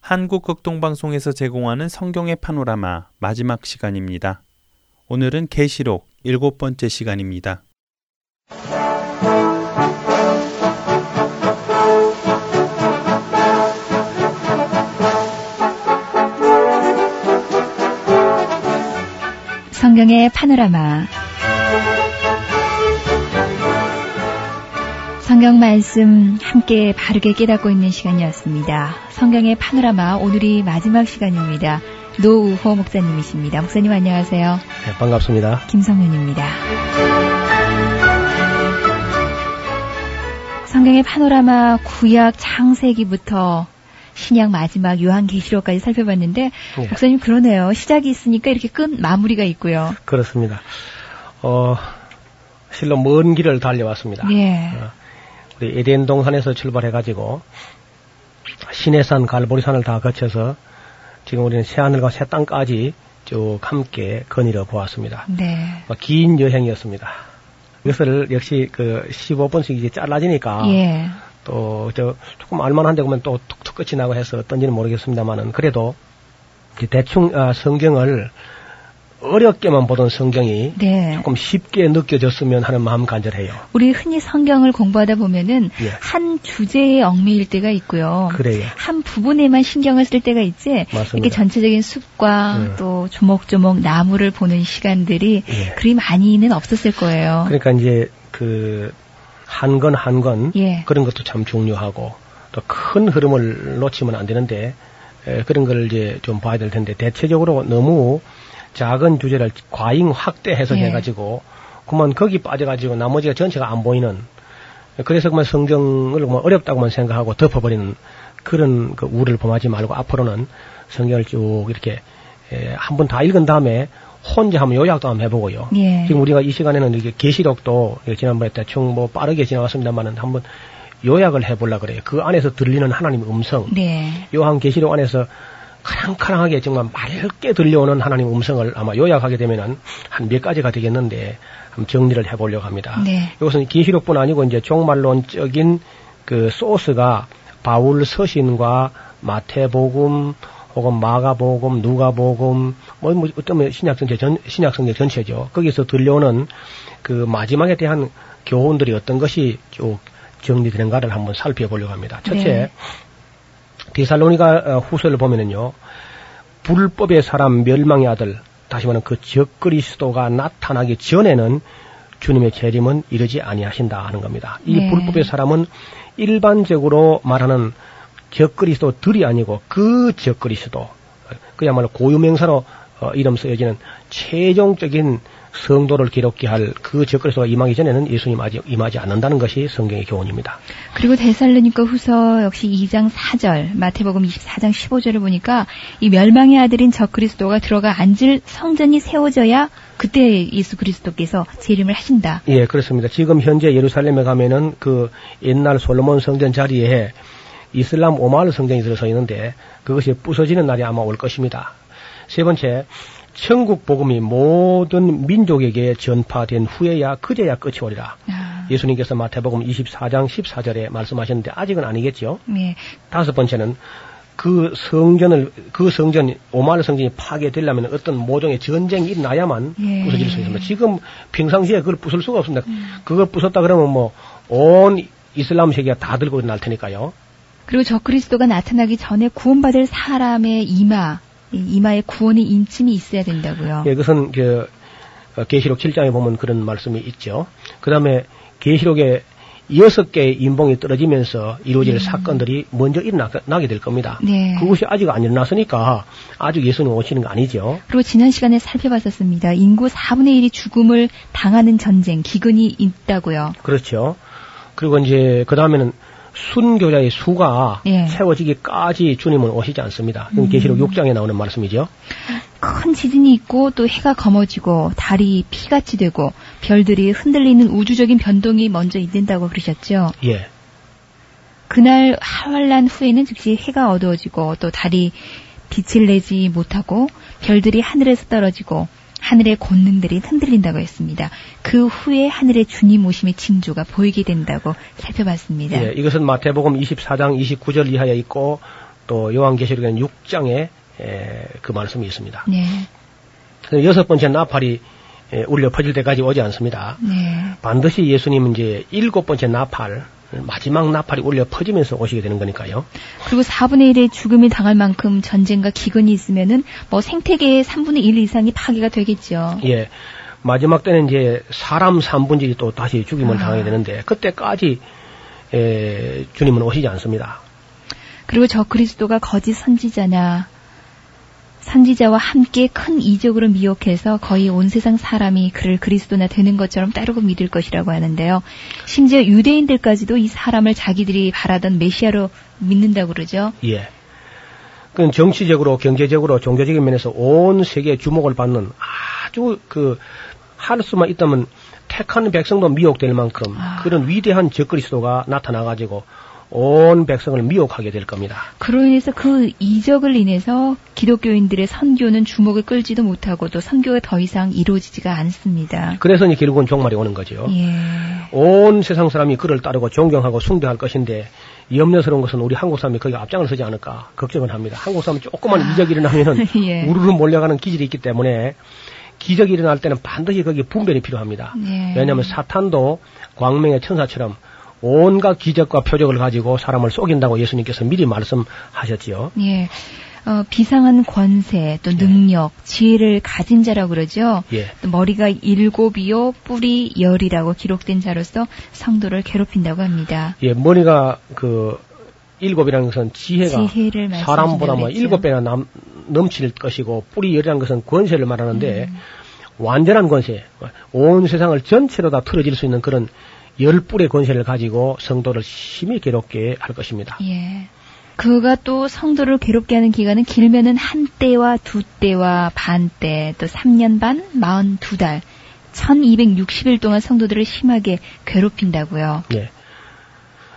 한국극동방송에서 제공하는 성경의 파노라마 마지막 시간입니다. 오늘은 계시록 일곱 번째 시간입니다. 성경의 파노라마 성경 말씀 함께 바르게 깨닫고 있는 시간이었습니다. 성경의 파노라마 오늘이 마지막 시간입니다. 노우호 목사님이십니다. 목사님 안녕하세요. 네, 반갑습니다. 김성윤입니다. 성경의 파노라마 구약 창세기부터 신약 마지막 요한계시록까지 살펴봤는데 네. 목사님 그러네요. 시작이 있으니까 이렇게 끝 마무리가 있고요. 그렇습니다. 어, 실로 먼 길을 달려왔습니다. 네. 어, 우리 에덴 동 산에서 출발해가지고 시내산 갈보리산을 다 거쳐서 지금 우리는 새하늘과 새 땅까지 쭉 함께 거닐어 보았습니다. 네. 뭐긴 여행이었습니다. 이것을 역시 그 15분씩 이제 잘라지니까 예. 또저 조금 알만한데 보면 또 툭툭 끝이 나고 해서 어떤지는 모르겠습니다만은 그래도 대충 아, 성경을 어렵게만 보던 성경이 네. 조금 쉽게 느껴졌으면 하는 마음 간절해요. 우리 흔히 성경을 공부하다 보면은 예. 한 주제에 얽매일 때가 있고요. 그래요. 한 부분에만 신경을 쓸 때가 있지. 맞습니다. 이렇게 전체적인 숲과 예. 또 조목조목 나무를 보는 시간들이 예. 그리 많이는 없었을 거예요. 그러니까 이제 그 한 건 한건 예. 그런 것도 참 중요하고 또 큰 흐름을 놓치면 안 되는데 에, 그런 걸 이제 좀 봐야 될 텐데 대체적으로 너무 작은 주제를 과잉 확대 해석해가지고 그만 거기 빠져가지고 나머지가 전체가 안 보이는 그래서 그만 성경을 뭐 어렵다고만 생각하고 덮어버리는 그런 그 우를 범하지 말고 앞으로는 성경을 쭉 이렇게 한 번 다 읽은 다음에 혼자 한번 요약도 한번 해보고요. 예. 지금 우리가 이 시간에는 이렇게 계시록도 지난번에 대충 뭐 빠르게 지나갔습니다만은 한번 요약을 해보려 그래요. 그 안에서 들리는 하나님 음성. 네. 요한 계시록 안에서 카랑카랑하게 정말 맑게 들려오는 하나님 음성을 아마 요약하게 되면은 한 몇 가지가 되겠는데 한번 정리를 해보려고 합니다. 네. 이것은 계시록뿐 아니고 이제 종말론적인 그 소스가 바울 서신과 마태복음 혹은 마가복음, 누가복음, 뭐, 뭐 어쩌면 신약성경 전, 신약성경 전체죠. 거기서 들려오는 그 마지막에 대한 교훈들이 어떤 것이 쭉 정리되는가를 한번 살펴보려고 합니다. 첫째, 네. 디살로니가 후서를 보면은요, 불법의 사람 멸망의 아들, 다시 말하면 그 적그리스도가 나타나기 전에는 주님의 재림은 이르지 아니하신다 하는 겁니다. 이 네. 불법의 사람은 일반적으로 말하는 적그리스도들이 아니고 그 적그리스도, 그야말로 고유명사로 어, 이름 쓰여지는 최종적인 성도를 기록케 할그 적그리스도가 임하기 전에는 예수님 아직 임하지 않는다는 것이 성경의 교훈입니다. 그리고 데살로니가 후서 역시 2장 4절, 마태복음 24장 15절을 보니까 이 멸망의 아들인 적그리스도가 들어가 앉을 성전이 세워져야 그때 예수 그리스도께서 재림을 하신다. 예, 그렇습니다. 지금 현재 예루살렘에 가면은 그 옛날 솔로몬 성전 자리에 이슬람 오마르 성전이 들어서 있는데 그것이 부서지는 날이 아마 올 것입니다. 세 번째, 천국 복음이 모든 민족에게 전파된 후에야 그제야 끝이 오리라. 아, 예수님께서 마태복음 24장 14절에 말씀하셨는데 아직은 아니겠죠. 네. 다섯 번째는 그 성전을 그 성전 오마르 성전이 파괴되려면 어떤 모종의 전쟁이 일어나야만 예. 부서질 수 있습니다. 지금 평상시에 그걸 부술 수가 없습니다. 그걸 부쉈다 그러면 뭐 온 이슬람 세계가 다 들고 날 테니까요. 그리고 적그리스도가 나타나기 전에 구원받을 사람의 이마, 이 이마에 구원의 인침이 있어야 된다고요. 예, 그것은 그 어, 계시록 7장에 보면 그런 말씀이 있죠. 그다음에 계시록에 여섯 개의 인봉이 떨어지면서 이루어질 사건들이 먼저 일어나게 될 겁니다. 네. 그것이 아직 안 일어났으니까 아직 예수님 오시는 거 아니죠. 그리고 지난 시간에 살펴봤었습니다. 인구 4분의 1이 죽음을 당하는 전쟁, 기근이 있다고요. 그렇죠. 그리고 이제 그 다음에는 순교자의 수가 예. 채워지기까지 주님은 오시지 않습니다. 그건 계시록 6장에 나오는 말씀이죠. 큰 지진이 있고 또 해가 검어지고 달이 피같이 되고 별들이 흔들리는 우주적인 변동이 먼저 있는다고 그러셨죠. 예. 그날 하활란 후에는 즉시 해가 어두워지고 또 달이 빛을 내지 못하고 별들이 하늘에서 떨어지고 하늘의 권능들이 흔들린다고 했습니다. 그 후에 하늘의 주님 오심의 징조가 보이게 된다고 살펴봤습니다. 예, 이것은 마태복음 24장 29절 이하에 있고 또 요한계시록에는 6장에 에, 그 말씀이 있습니다. 네. 여섯 번째 나팔이 에, 울려 퍼질 때까지 오지 않습니다. 네. 반드시 예수님은 이제 일곱 번째 나팔 마지막 나팔이 울려 퍼지면서 오시게 되는 거니까요. 그리고 4분의 1의 죽음이 당할 만큼 전쟁과 기근이 있으면은 뭐 생태계의 3분의 1 이상이 파괴가 되겠죠. 예. 마지막 때는 이제 사람 3분질이 또 다시 죽임을 아. 당하게 되는데 그때까지 에, 주님은 오시지 않습니다. 그리고 저 그리스도가 거짓 선지자냐 선지자와 함께 큰 이적으로 미혹해서 거의 온 세상 사람이 그를 그리스도나 되는 것처럼 따르고 믿을 것이라고 하는데요. 심지어 유대인들까지도 이 사람을 자기들이 바라던 메시아로 믿는다고 그러죠. 예. 그 정치적으로, 경제적으로, 종교적인 면에서 온 세계의 주목을 받는 아주 그, 할 수만 있다면 택한 백성도 미혹될 만큼 아. 그런 위대한 적그리스도가 나타나가지고 온 백성을 미혹하게 될 겁니다. 그로 인해서 그 이적을 인해서 기독교인들의 선교는 주목을 끌지도 못하고 또 선교가 더 이상 이루어지지가 않습니다. 그래서 이제 결국은 종말이 오는 거죠. 예. 온 세상 사람이 그를 따르고 존경하고 숭배할 것인데 염려스러운 것은 우리 한국 사람이 거기 앞장을 서지 않을까 걱정을 합니다. 한국 사람은 조그만 이적이 일어나면은 예. 우르르 몰려가는 기질이 있기 때문에 기적이 일어날 때는 반드시 거기에 분별이 필요합니다. 예. 왜냐하면 사탄도 광명의 천사처럼 온갖 기적과 표적을 가지고 사람을 속인다고 예수님께서 미리 말씀하셨지요. 예. 어, 비상한 권세, 또 능력, 지혜를 가진 자라고 그러죠. 예. 또 머리가 일곱이요, 뿔이 열이라고 기록된 자로서 성도를 괴롭힌다고 합니다. 예, 머리가 그 일곱이라는 것은 지혜가 사람보다 뭐. 일곱 배나 남, 넘칠 것이고 뿌리 열이라는 것은 권세를 말하는데 음. 완전한 권세, 온 세상을 전체로 다 틀어질 수 있는 그런 열 뿔의 권세를 가지고 성도를 심히 괴롭게 할 것입니다. 예. 그가 또 성도를 괴롭게 하는 기간은 길면은 한 때와 두 때와 반 때, 또 3년 반, 42달, 1260일 동안 성도들을 심하게 괴롭힌다고요. 예.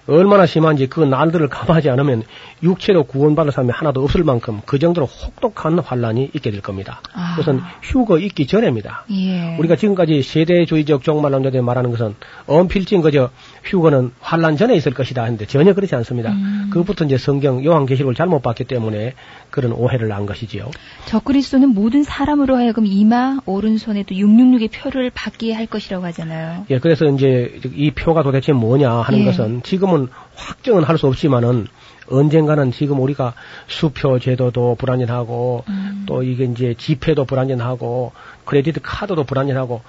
얼마나 심한지 그 날들을 감하지 않으면 육체로 구원받을 사람이 하나도 없을 만큼 그 정도로 혹독한 환란이 있게 될 겁니다. 아. 그것은 휴거 있기 전에입니다. 예. 우리가 지금까지 세대주의적 종말론자들이 말하는 것은 엄필진 그저 휴거는 환란 전에 있을 것이다 하는데 전혀 그렇지 않습니다. 음. 그것부터 이제 성경 요한계시록을 잘못 봤기 때문에 그런 오해를 한 것이지요. 저 그리스도는 모든 사람으로 하여금 이마, 오른손에 또 666의 표를 받게 할 것이라고 하잖아요. 예, 그래서 이제 이 표가 도대체 뭐냐 하는 예. 것은 지금은 확정은 할 수 없지만은 언젠가는 지금 우리가 수표 제도도 불안전하고 음. 또 이게 이제 지폐도 불안전하고 크레디트 카드도 불안전하고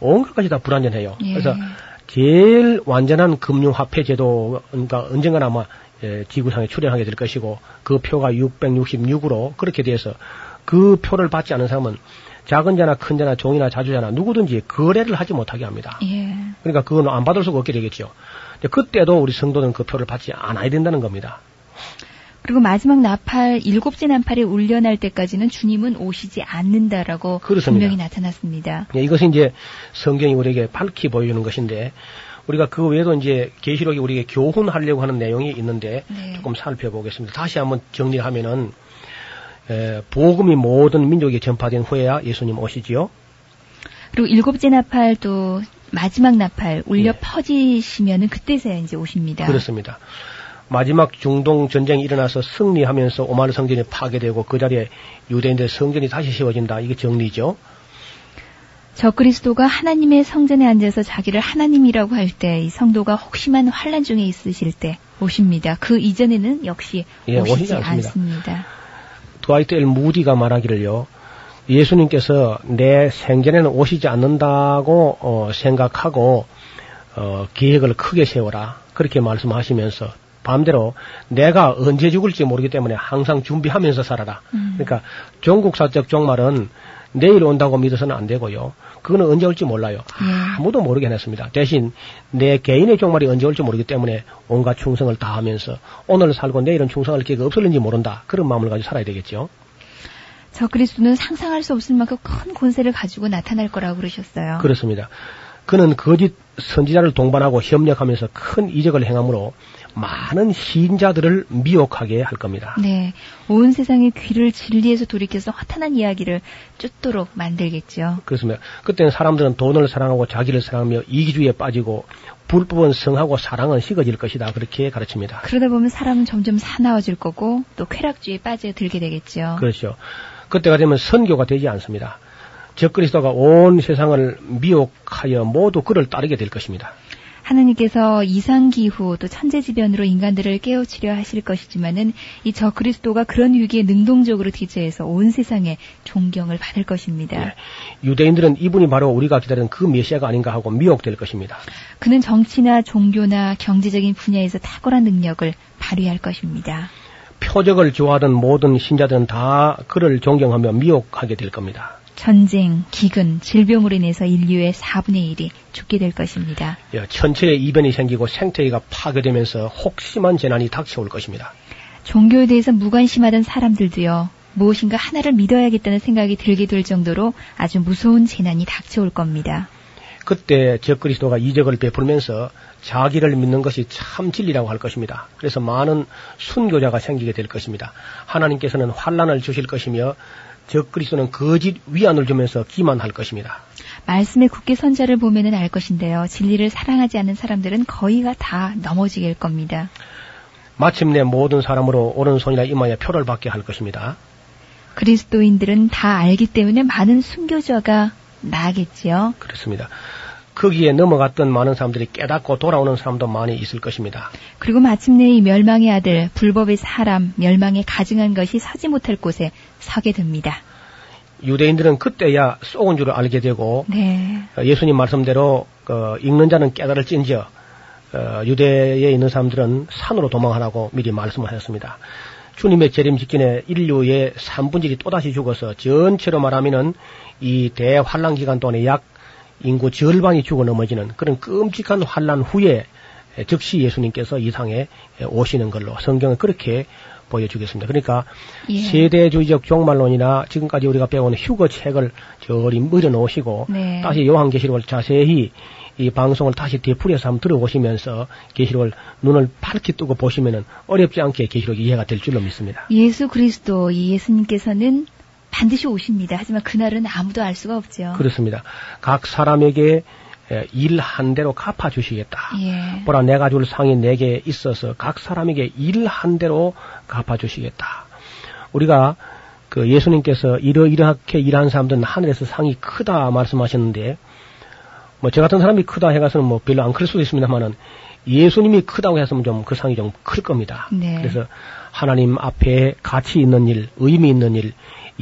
온갖 것이 다 불안전해요. 예. 그래서 제일 완전한 금융화폐 제도가 언젠가는 아마 예, 지구상에 출현하게 될 것이고 그 표가 666으로 그렇게 돼서 그 표를 받지 않은 사람은 작은 자나 큰 자나 종이나 자주자나 누구든지 거래를 하지 못하게 합니다. 예. 그러니까 그건 안 받을 수가 없게 되겠죠. 그때도 우리 성도는 그 표를 받지 않아야 된다는 겁니다. 그리고 마지막 나팔, 일곱째 나팔이 울려날 때까지는 주님은 오시지 않는다라고 그렇습니다. 분명히 나타났습니다. 예, 이것이 이제 성경이 우리에게 밝히 보여주는 것인데 우리가 그 외에도 이제 계시록이 우리에게 교훈하려고 하는 내용이 있는데 네. 조금 살펴보겠습니다. 다시 한번 정리를 하면은 에, 복음이 모든 민족에 전파된 후에야 예수님 오시지요. 그리고 일곱째 나팔도 마지막 나팔 울려 네. 퍼지시면은 그때서야 이제 오십니다. 그렇습니다. 마지막 중동 전쟁이 일어나서 승리하면서 오마르 성전이 파괴되고 그 자리에 유대인들 성전이 다시 세워진다. 이게 정리죠. 저 그리스도가 하나님의 성전에 앉아서 자기를 하나님이라고 할 때 이 성도가 혹심한 환란 중에 있으실 때 오십니다. 그 이전에는 역시 예, 오시지 오시지 않습니다. 않습니다. 드와이트 엘 무디가 말하기를요. 예수님께서 내 생전에는 오시지 않는다고 어, 생각하고 어, 계획을 크게 세워라 그렇게 말씀하시면서 반대로 내가 언제 죽을지 모르기 때문에 항상 준비하면서 살아라. 음. 그러니까 종국사적 종말은 내일 온다고 믿어서는 안 되고요. 그거는 언제 올지 몰라요. 예. 아무도 모르게 해놨습니다. 대신 내 개인의 종말이 언제 올지 모르기 때문에 온갖 충성을 다하면서 오늘 살고 내일은 충성할 기회가 없을는지 모른다. 그런 마음을 가지고 살아야 되겠죠. 저 그리스도는 상상할 수 없을 만큼 큰 권세를 가지고 나타날 거라고 그러셨어요. 그렇습니다. 그는 거짓 선지자를 동반하고 협력하면서 큰 이적을 행함으로 많은 시인자들을 미혹하게 할 겁니다. 네. 온 세상의 귀를 진리에서 돌이켜서 허탄한 이야기를 쫓도록 만들겠죠. 그렇습니다. 그때는 사람들은 돈을 사랑하고 자기를 사랑하며 이기주의에 빠지고 불법은 성하고 사랑은 식어질 것이다. 그렇게 가르칩니다. 그러다 보면 사람은 점점 사나워질 거고 또 쾌락주의에 빠져들게 되겠죠. 그렇죠. 그때가 되면 선교가 되지 않습니다. 적그리스도가 온 세상을 미혹하여 모두 그를 따르게 될 것입니다. 하나님께서 이상기후 또 천재지변으로 인간들을 깨우치려 하실 것이지만은 이 저 그리스도가 그런 위기에 능동적으로 대처해서 온 세상에 존경을 받을 것입니다. 네. 유대인들은 이분이 바로 우리가 기다리는 그 메시아가 아닌가 하고 미혹될 것입니다. 그는 정치나 종교나 경제적인 분야에서 탁월한 능력을 발휘할 것입니다. 표적을 좋아하던 모든 신자들은 다 그를 존경하며 미혹하게 될 겁니다. 전쟁, 기근, 질병으로 인해서 인류의 4분의 1이 죽게 될 것입니다. 예, 천체에 이변이 생기고 생태계가 파괴되면서 혹심한 재난이 닥쳐올 것입니다. 종교에 대해서 무관심하던 사람들도요. 무엇인가 하나를 믿어야겠다는 생각이 들게 될 정도로 아주 무서운 재난이 닥쳐올 겁니다. 그때 적그리스도가 이적을 베풀면서 자기를 믿는 것이 참 진리라고 할 것입니다. 그래서 많은 순교자가 생기게 될 것입니다. 하나님께서는 환란을 주실 것이며 적 그리스도는 거짓 위안을 주면서 기만할 것입니다. 말씀의 굳게 선자를 보면은 알 것인데요. 진리를 사랑하지 않는 사람들은 거의가 다 넘어지게 될 겁니다. 마침내 모든 사람으로 오른손이나 이마에 표를 받게 할 것입니다. 그리스도인들은 다 알기 때문에 많은 순교자가 나겠지요. 그렇습니다. 거기에 넘어갔던 많은 사람들이 깨닫고 돌아오는 사람도 많이 있을 것입니다. 그리고 마침내 이 멸망의 아들, 불법의 사람, 멸망에 가증한 것이 서지 못할 곳에 서게 됩니다. 유대인들은 그때야 쏘은 줄을 알게 되고 네. 어, 예수님 말씀대로 그 읽는 자는 깨달을진저 어, 유대에 있는 사람들은 산으로 도망하라고 미리 말씀을 하셨습니다. 주님의 재림 직전에 인류의 3분의 1이 또다시 죽어서 전체로 말하면은 이 대환란 기간 동안에 약 인구 절반이 죽어 넘어지는 그런 끔찍한 환란 후에 즉시 예수님께서 이 상에 오시는 걸로 성경은 그렇게 보여주겠습니다. 그러니까 예. 세대주의적 종말론이나 지금까지 우리가 배운 휴거 책을 저리 물어놓으시고 네. 다시 요한계시록을 자세히 이 방송을 다시 되풀이해서 한번 들어보시면서 계시록을 눈을 밝히 뜨고 보시면은 어렵지 않게 계시록이 이해가 될 줄로 믿습니다. 예수 그리스도 이 예수님께서는 반드시 오십니다. 하지만 그날은 아무도 알 수가 없죠. 그렇습니다. 각 사람에게 일 한 대로 갚아 주시겠다. 예. 보라 내가 줄 상이 내게 있어서 각 사람에게 일 한 대로 갚아 주시겠다. 우리가 그 예수님께서 이러이러하게 일한 사람들은 하늘에서 상이 크다 말씀하셨는데 뭐 저 같은 사람이 크다 해가서는 뭐 별로 안 클 수도 있습니다만은 예수님이 크다고 해서는 좀 그 상이 좀 클 겁니다. 네. 그래서 하나님 앞에 가치 있는 일, 의미 있는 일,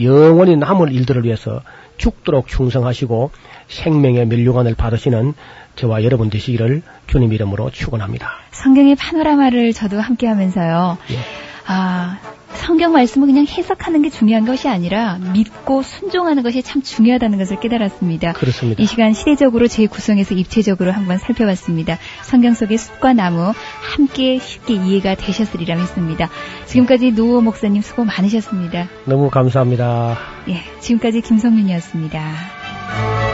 영원히 남을 일들을 위해서 죽도록 충성하시고 생명의 면류관을 받으시는 저와 여러분 되시기를 주님 이름으로 축원합니다. 성경의 파노라마를 저도 함께 하면서요. 예. 아, 성경 말씀을 그냥 해석하는 게 중요한 것이 아니라 믿고 순종하는 것이 참 중요하다는 것을 깨달았습니다. 그렇습니다. 이 시간 시대적으로 재구성해서 입체적으로 한번 살펴봤습니다. 성경 속의 숲과 나무 함께 쉽게 이해가 되셨으리라 믿습니다. 지금까지 노호 목사님 수고 많으셨습니다. 너무 감사합니다. 예, 지금까지 김성윤이었습니다.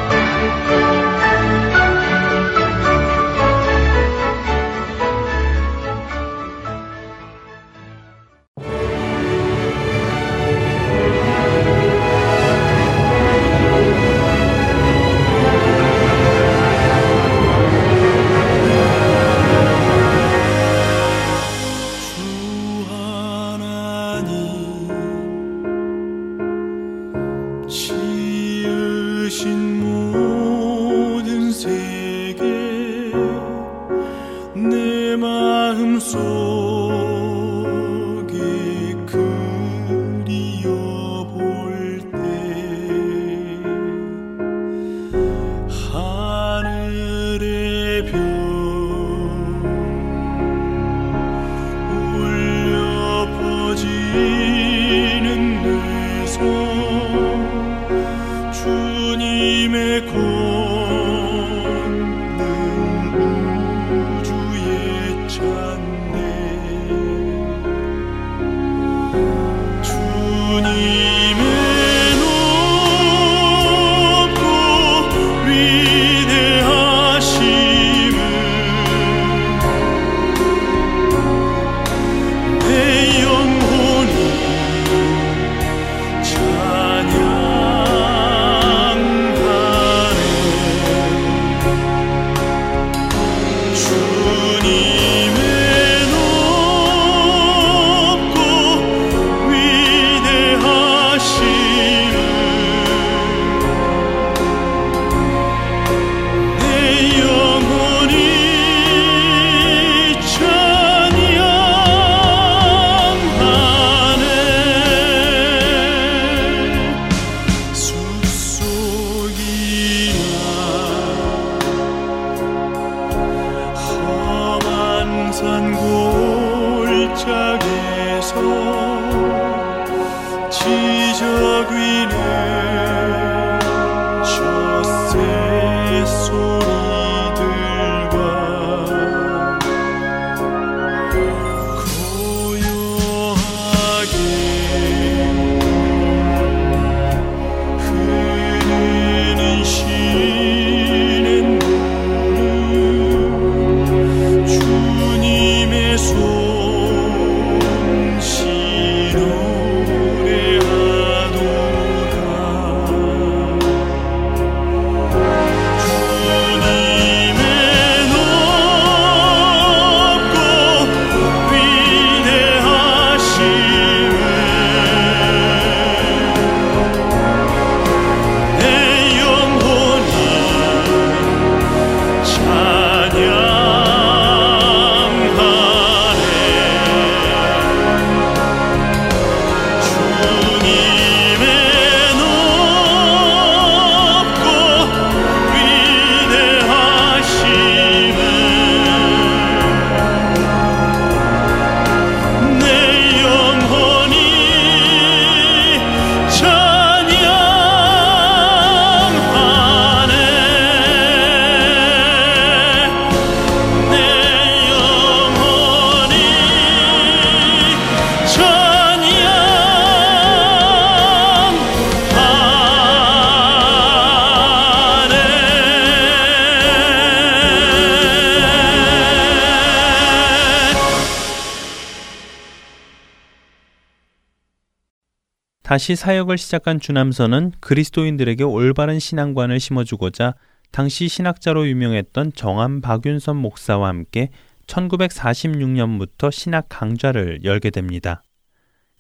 다시 사역을 시작한 주남선은 그리스도인들에게 올바른 신앙관을 심어주고자 당시 신학자로 유명했던 정암 박윤선 목사와 함께 1946년부터 신학 강좌를 열게 됩니다.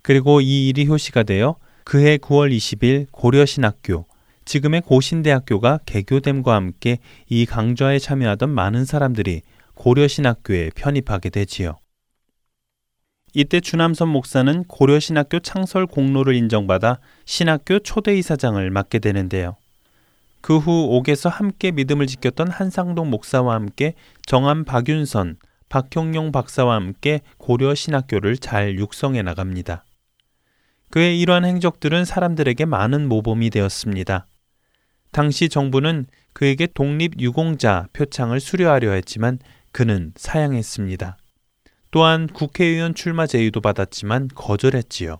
그리고 이 일이 효시가 되어 그해 9월 20일 고려신학교, 지금의 고신대학교가 개교됨과 함께 이 강좌에 참여하던 많은 사람들이 고려신학교에 편입하게 되지요. 이때 주남선 목사는 고려신학교 창설 공로를 인정받아 신학교 초대이사장을 맡게 되는데요. 그 후 옥에서 함께 믿음을 지켰던 한상동 목사와 함께 정암 박윤선, 박형용 박사와 함께 고려신학교를 잘 육성해 나갑니다. 그의 이러한 행적들은 사람들에게 많은 모범이 되었습니다. 당시 정부는 그에게 독립유공자 표창을 수료하려 했지만 그는 사양했습니다. 또한 국회의원 출마 제의도 받았지만 거절했지요.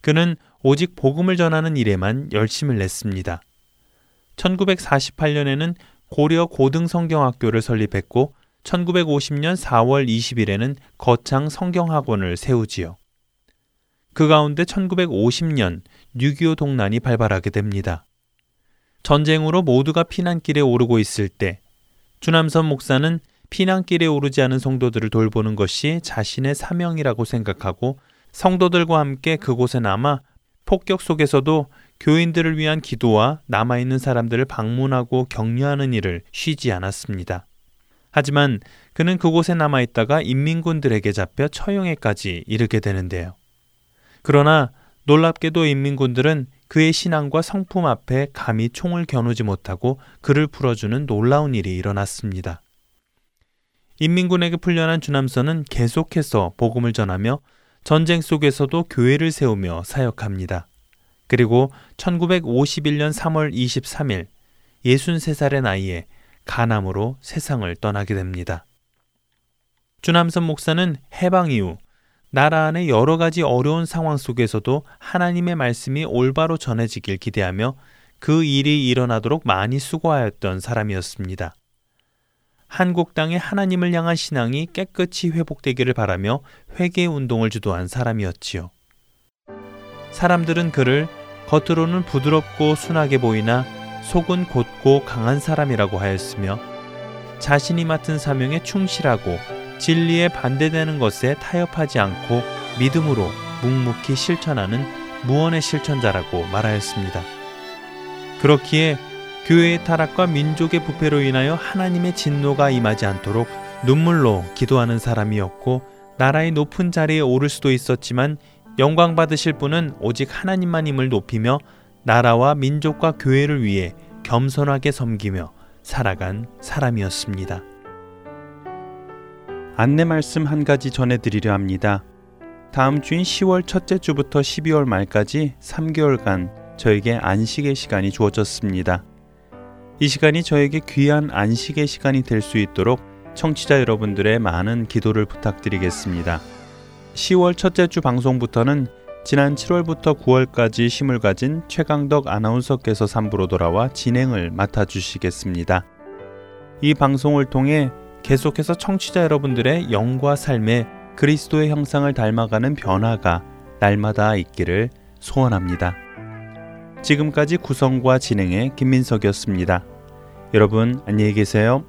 그는 오직 복음을 전하는 일에만 열심을 냈습니다. 1948년에는 고려 고등성경학교를 설립했고 1950년 4월 20일에는 거창 성경학원을 세우지요. 그 가운데 1950년 6.25 동란이 발발하게 됩니다. 전쟁으로 모두가 피난길에 오르고 있을 때 주남선 목사는 피난길에 오르지 않은 성도들을 돌보는 것이 자신의 사명이라고 생각하고 성도들과 함께 그곳에 남아 폭격 속에서도 교인들을 위한 기도와 남아있는 사람들을 방문하고 격려하는 일을 쉬지 않았습니다. 하지만 그는 그곳에 남아있다가 인민군들에게 잡혀 처형에까지 이르게 되는데요. 그러나 놀랍게도 인민군들은 그의 신앙과 성품 앞에 감히 총을 겨누지 못하고 그를 풀어주는 놀라운 일이 일어났습니다. 인민군에게 풀려난 주남선은 계속해서 복음을 전하며 전쟁 속에서도 교회를 세우며 사역합니다. 그리고 1951년 3월 23일 63살의 나이에 간암으로 세상을 떠나게 됩니다. 주남선 목사는 해방 이후 나라 안의 여러 가지 어려운 상황 속에서도 하나님의 말씀이 올바로 전해지길 기대하며 그 일이 일어나도록 많이 수고하였던 사람이었습니다. 한국 땅의 하나님을 향한 신앙이 깨끗이 회복되기를 바라며 회개 운동을 주도한 사람이었지요. 사람들은 그를 겉으로는 부드럽고 순하게 보이나 속은 곧고 강한 사람이라고 하였으며 자신이 맡은 사명에 충실하고 진리에 반대되는 것에 타협하지 않고 믿음으로 묵묵히 실천하는 무언의 실천자라고 말하였습니다. 그렇기에 교회의 타락과 민족의 부패로 인하여 하나님의 진노가 임하지 않도록 눈물로 기도하는 사람이었고 나라의 높은 자리에 오를 수도 있었지만 영광 받으실 분은 오직 하나님만임을 높이며 나라와 민족과 교회를 위해 겸손하게 섬기며 살아간 사람이었습니다. 안내 말씀 한 가지 전해드리려 합니다. 다음 주인 10월 첫째 주부터 12월 말까지 3개월간 저에게 안식의 시간이 주어졌습니다. 이 시간이 저에게 귀한 안식의 시간이 될 수 있도록 청취자 여러분들의 많은 기도를 부탁드리겠습니다. 10월 첫째 주 방송부터는 지난 7월부터 9월까지 쉼을 가진 최강덕 아나운서께서 3부로 돌아와 진행을 맡아주시겠습니다. 이 방송을 통해 계속해서 청취자 여러분들의 영과 삶에 그리스도의 형상을 닮아가는 변화가 날마다 있기를 소원합니다. 지금까지 구성과 진행의 김민석이었습니다. 여러분 안녕히 계세요.